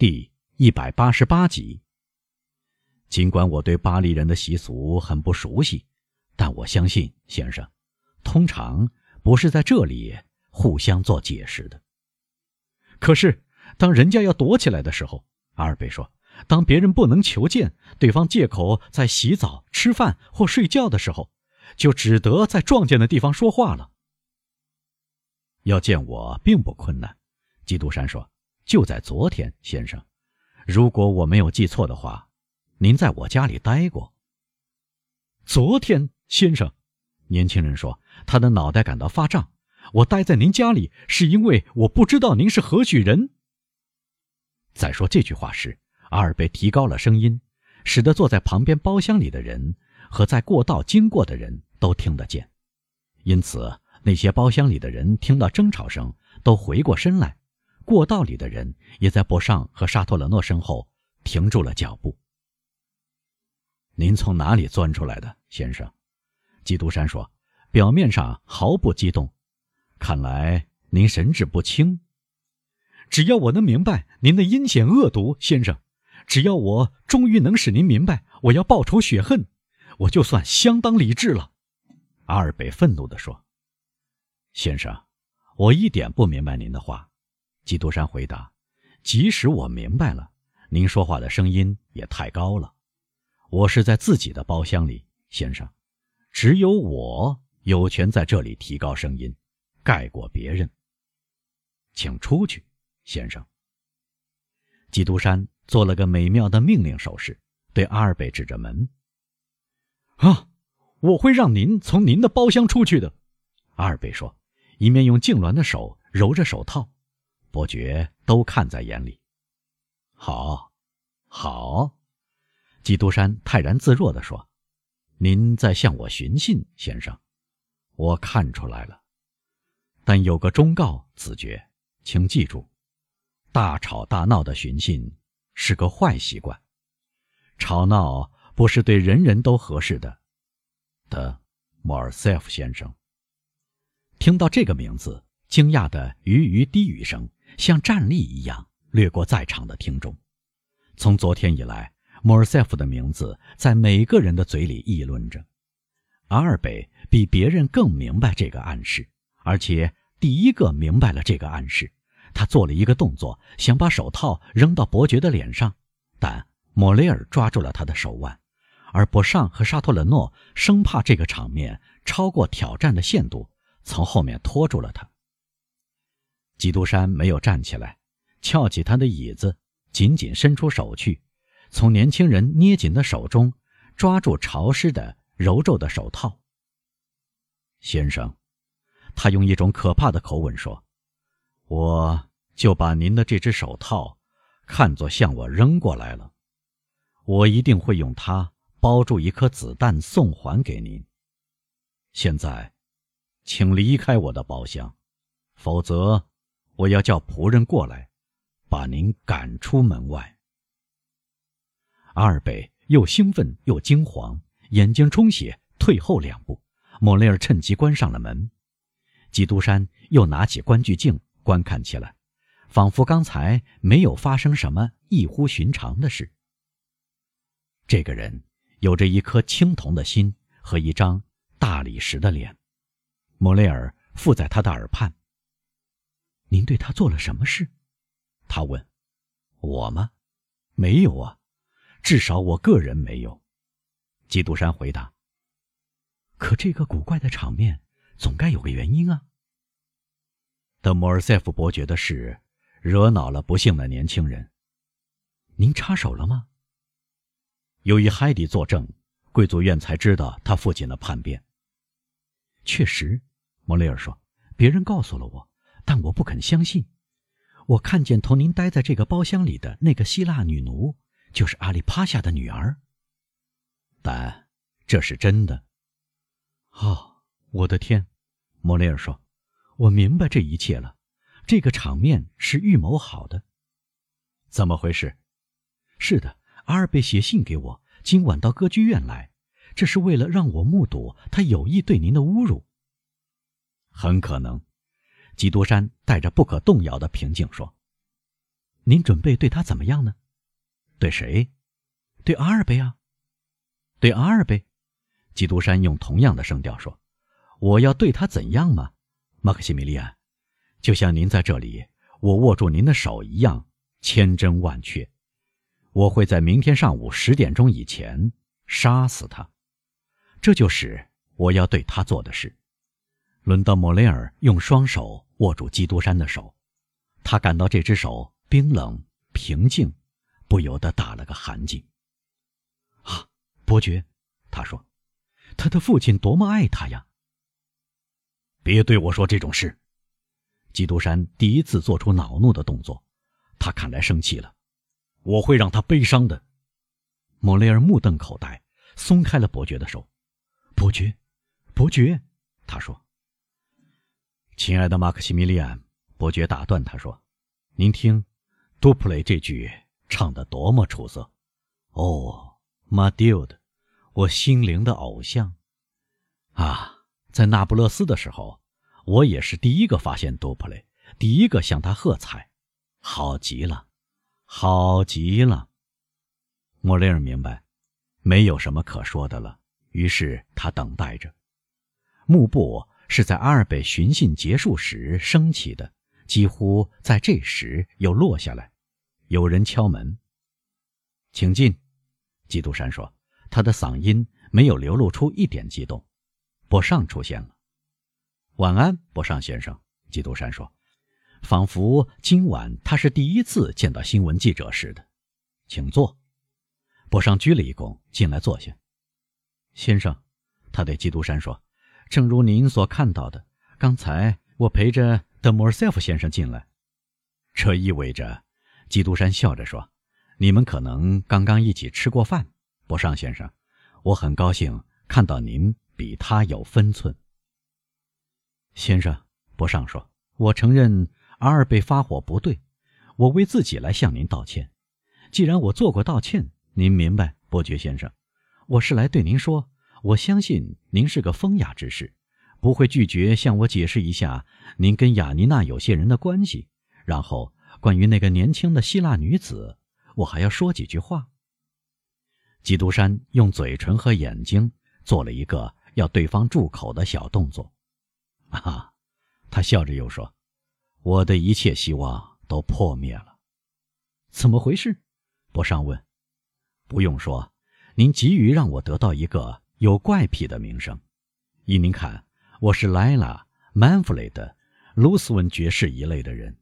第一百八十八集。尽管我对巴黎人的习俗很不熟悉，但我相信先生，通常不是在这里互相做解释的。可是，当人家要躲起来的时候，阿尔贝说，当别人不能求见对方，借口在洗澡、吃饭或睡觉的时候，就只得在撞见的地方说话了。要见我并不困难，基督山说。就在昨天，先生，如果我没有记错的话，您在我家里待过。昨天，先生，年轻人说，他的脑袋感到发胀。我待在您家里，是因为我不知道您是何许人。在说这句话时，阿尔贝提高了声音，使得坐在旁边包厢里的人和在过道经过的人都听得见。因此，那些包厢里的人听到争吵声，都回过身来。过道里的人也在博尚和沙托勒诺身后停住了脚步。您从哪里钻出来的，先生？基督山说，表面上毫不激动。看来您神志不清。只要我能明白您的阴险恶毒，先生，只要我终于能使您明白我要报仇雪恨，我就算相当理智了。阿尔贝愤怒地说：“先生，我一点不明白您的话。”基督山回答：“即使我明白了，您说话的声音也太高了。我是在自己的包厢里，先生，只有我有权在这里提高声音，盖过别人。请出去，先生。”基督山做了个美妙的命令手势，对阿尔贝指着门：“啊，我会让您从您的包厢出去的。”阿尔贝说，一面用痉挛的手揉着手套。伯爵都看在眼里。好，好，基督山泰然自若地说：“您在向我寻衅，先生，我看出来了。但有个忠告，子爵，请记住，大吵大闹的寻衅是个坏习惯。吵闹不是对人人都合适的。”的莫尔塞夫先生听到这个名字，惊讶的鱼鱼低语声。像战栗一样掠过在场的听众。从昨天以来，莫尔塞夫的名字在每个人的嘴里议论着。阿尔贝比别人更明白这个暗示，而且第一个明白了这个暗示。他做了一个动作，想把手套扔到伯爵的脸上，但莫雷尔抓住了他的手腕，而博尚和沙托勒诺生怕这个场面超过挑战的限度，从后面拖住了他。基督山没有站起来，翘起他的椅子，紧紧伸出手去，从年轻人捏紧的手中抓住潮湿的、揉皱的手套。先生，他用一种可怕的口吻说：“我就把您的这只手套看作向我扔过来了，我一定会用它包住一颗子弹送还给您。现在，请离开我的包厢，否则。”我要叫仆人过来，把您赶出门外。阿尔贝又兴奋又惊慌，眼睛充血，退后两步。莫雷尔趁机关上了门。基督山又拿起观剧镜观看起来，仿佛刚才没有发生什么异乎寻常的事。这个人有着一颗青铜的心和一张大理石的脸。莫雷尔附在他的耳畔。您对他做了什么事？他问。我吗？没有啊，至少我个人没有。基督山回答。可这个古怪的场面总该有个原因啊。德摩尔塞夫伯爵的事惹恼了不幸的年轻人。您插手了吗？由于海迪作证，贵族院才知道他父亲的叛变。确实，莫雷尔说，别人告诉了我。但我不肯相信，我看见同您待在这个包厢里的那个希腊女奴，就是阿里帕夏的女儿。但这是真的。哦，我的天，莫雷尔说：“我明白这一切了。这个场面是预谋好的。怎么回事？是的，阿尔贝写信给我，今晚到歌剧院来，这是为了让我目睹他有意对您的侮辱。很可能。”基督山带着不可动摇的平静说：“您准备对他怎么样呢？对谁？对阿尔贝啊？对阿尔贝？基督山用同样的声调说：“我要对他怎样吗？马克西米利安，就像您在这里，我握住您的手一样，千真万确。我会在明天上午十点钟以前杀死他。这就是我要对他做的事。”轮到莫雷尔用双手握住基督山的手，他感到这只手冰冷平静，不由得打了个寒噤。啊，伯爵，他说。他的父亲多么爱他呀！别对我说这种事。基督山第一次做出恼怒的动作，他看来生气了。我会让他悲伤的。莫雷尔目瞪口呆，松开了伯爵的手。伯爵，伯爵，他说：“亲爱的马克西米利安。”伯爵打断他说：“您听，杜普雷这句唱得多么出色！哦，马蒂尔。”我心灵的偶像，啊，在那不勒斯的时候，我也是第一个发现杜普雷，第一个向他喝彩，好极了，好极了。莫雷尔明白，没有什么可说的了，于是他等待着。幕布是在阿尔贝寻信结束时升起的，几乎在这时又落下来。有人敲门，请进。基督山说。他的嗓音没有流露出一点激动。博尚出现了。晚安，博尚先生。基督山说，仿佛今晚他是第一次见到新闻记者似的。请坐。博尚鞠了一躬，进来坐下。先生，他对基督山说：“正如您所看到的，刚才我陪着德莫尔塞夫先生进来。这意味着，基督山笑着说，你们可能刚刚一起吃过饭。”博尚先生，我很高兴看到您比他有分寸。先生，博尚说：“我承认阿尔贝发火不对，我为自己来向您道歉。既然我做过道歉，您明白，伯爵先生，我是来对您说，我相信您是个风雅之士，不会拒绝向我解释一下您跟雅尼娜有些人的关系。然后，关于那个年轻的希腊女子，我还要说几句话。”基督山用嘴唇和眼睛做了一个要对方住口的小动作。啊，他笑着又说：“我的一切希望都破灭了。”怎么回事？博尚问。“不用说，您急于让我得到一个有怪癖的名声。依您看，我是莱拉、曼弗雷德、卢斯文爵士一类的人。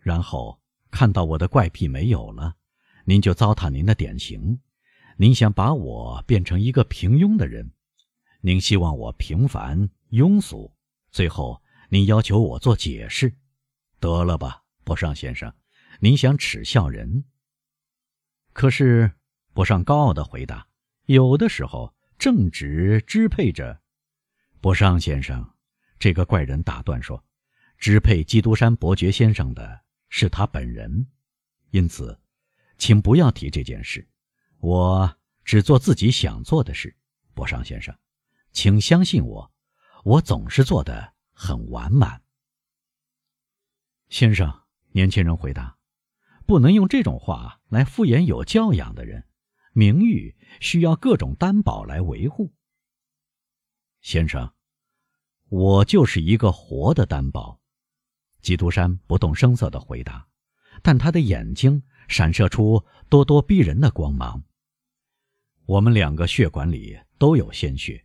然后看到我的怪癖没有了，您就糟蹋您的典型。”您想把我变成一个平庸的人，您希望我平凡庸俗，最后您要求我做解释，得了吧，博尚先生，您想耻笑人。可是，博尚高傲的回答：“有的时候，正直支配着。”博尚先生，这个怪人打断说：“支配基督山伯爵先生的是他本人，因此，请不要提这件事。”我只做自己想做的事，博尚先生，请相信我，我总是做的很完满。先生，年轻人回答：“不能用这种话来敷衍有教养的人。名誉需要各种担保来维护。”先生，我就是一个活的担保。”基督山不动声色的回答，但他的眼睛闪射出咄咄逼人的光芒。我们两个血管里都有鲜血，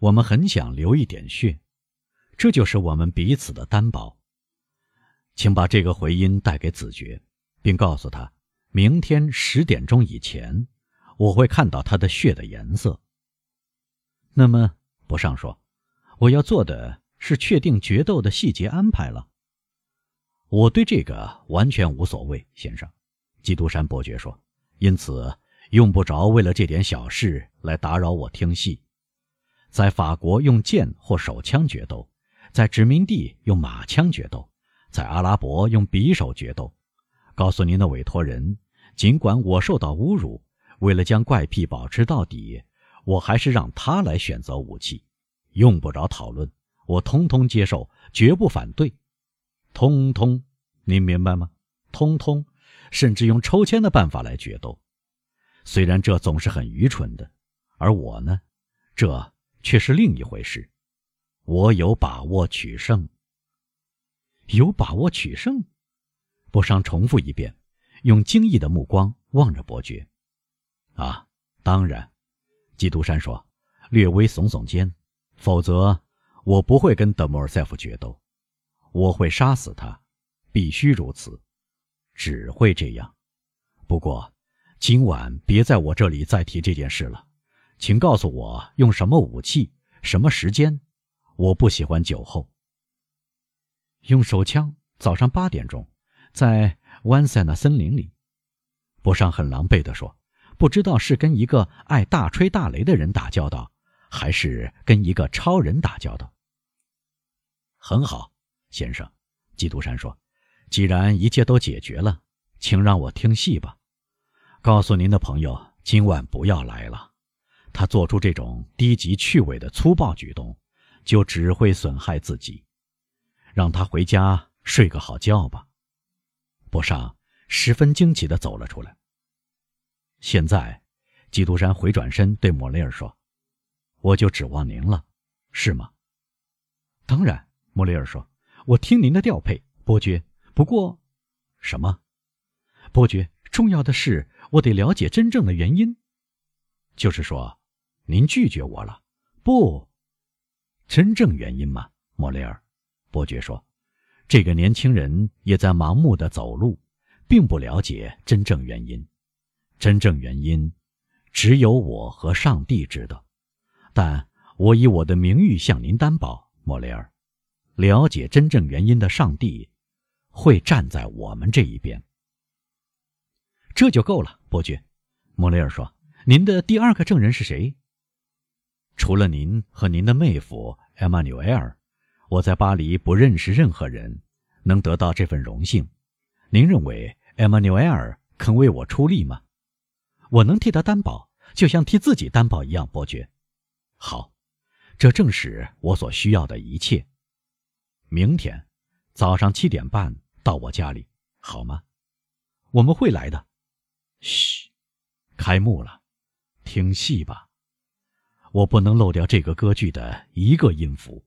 我们很想流一点血，这就是我们彼此的担保。请把这个回音带给子爵，并告诉他，明天十点钟以前，我会看到他的血的颜色。那么，博尚说，我要做的是确定决斗的细节安排了。我对这个完全无所谓，先生。基督山伯爵说，因此。用不着为了这点小事来打扰我听戏。在法国用剑或手枪决斗，在殖民地用马枪决斗，在阿拉伯用匕首决斗。告诉您的委托人，尽管我受到侮辱，为了将怪癖保持到底，我还是让他来选择武器。用不着讨论，我通通接受，绝不反对。通通，您明白吗？通通。甚至用抽签的办法来决斗。虽然这总是很愚蠢的，而我呢，这却是另一回事。我有把握取胜。有把握取胜？不伤重复一遍，用惊异的目光望着伯爵。啊，当然，基督山说，略微耸耸肩。否则，我不会跟德莫尔塞夫决斗。我会杀死他，必须如此，只会这样。不过，今晚别在我这里再提这件事了。请告诉我用什么武器，什么时间。我不喜欢酒后。用手枪。早上八点钟，在湾塞纳森林里，波尚很狼狈地说：“不知道是跟一个爱大吹大擂的人打交道，还是跟一个超人打交道。”很好，先生，基督山说：“既然一切都解决了，请让我听戏吧。告诉您的朋友，今晚不要来了。他做出这种低级趣味的粗暴举动，就只会损害自己。让他回家。”睡个好觉吧。波尚十分惊奇地走了出来。现在，基督山回转身对莫雷尔说：“我就指望您了，是吗？”“当然。”莫雷尔说，“我听您的调配，伯爵。不过，什么？伯爵，重要的是我得了解真正的原因。就是说，您拒绝我了？不，真正原因吗？”莫雷尔，伯爵说。这个年轻人也在盲目的走路，并不了解真正原因。真正原因，只有我和上帝知道。但我以我的名誉向您担保，莫雷尔，了解真正原因的上帝，会站在我们这一边。这就够了，伯爵。莫雷尔说：“您的第二个证人是谁？除了您和您的妹夫艾玛纽埃尔。”我在巴黎不认识任何人，能得到这份荣幸。您认为艾玛纽埃尔肯为我出力吗？我能替他担保，就像替自己担保一样，伯爵。好，这正是我所需要的一切。明天早上七点半到我家里，好吗？我们会来的。嘘，开幕了，听戏吧。我不能漏掉这个歌剧的一个音符。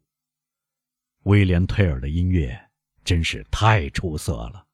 威廉·退尔的音乐真是太出色了。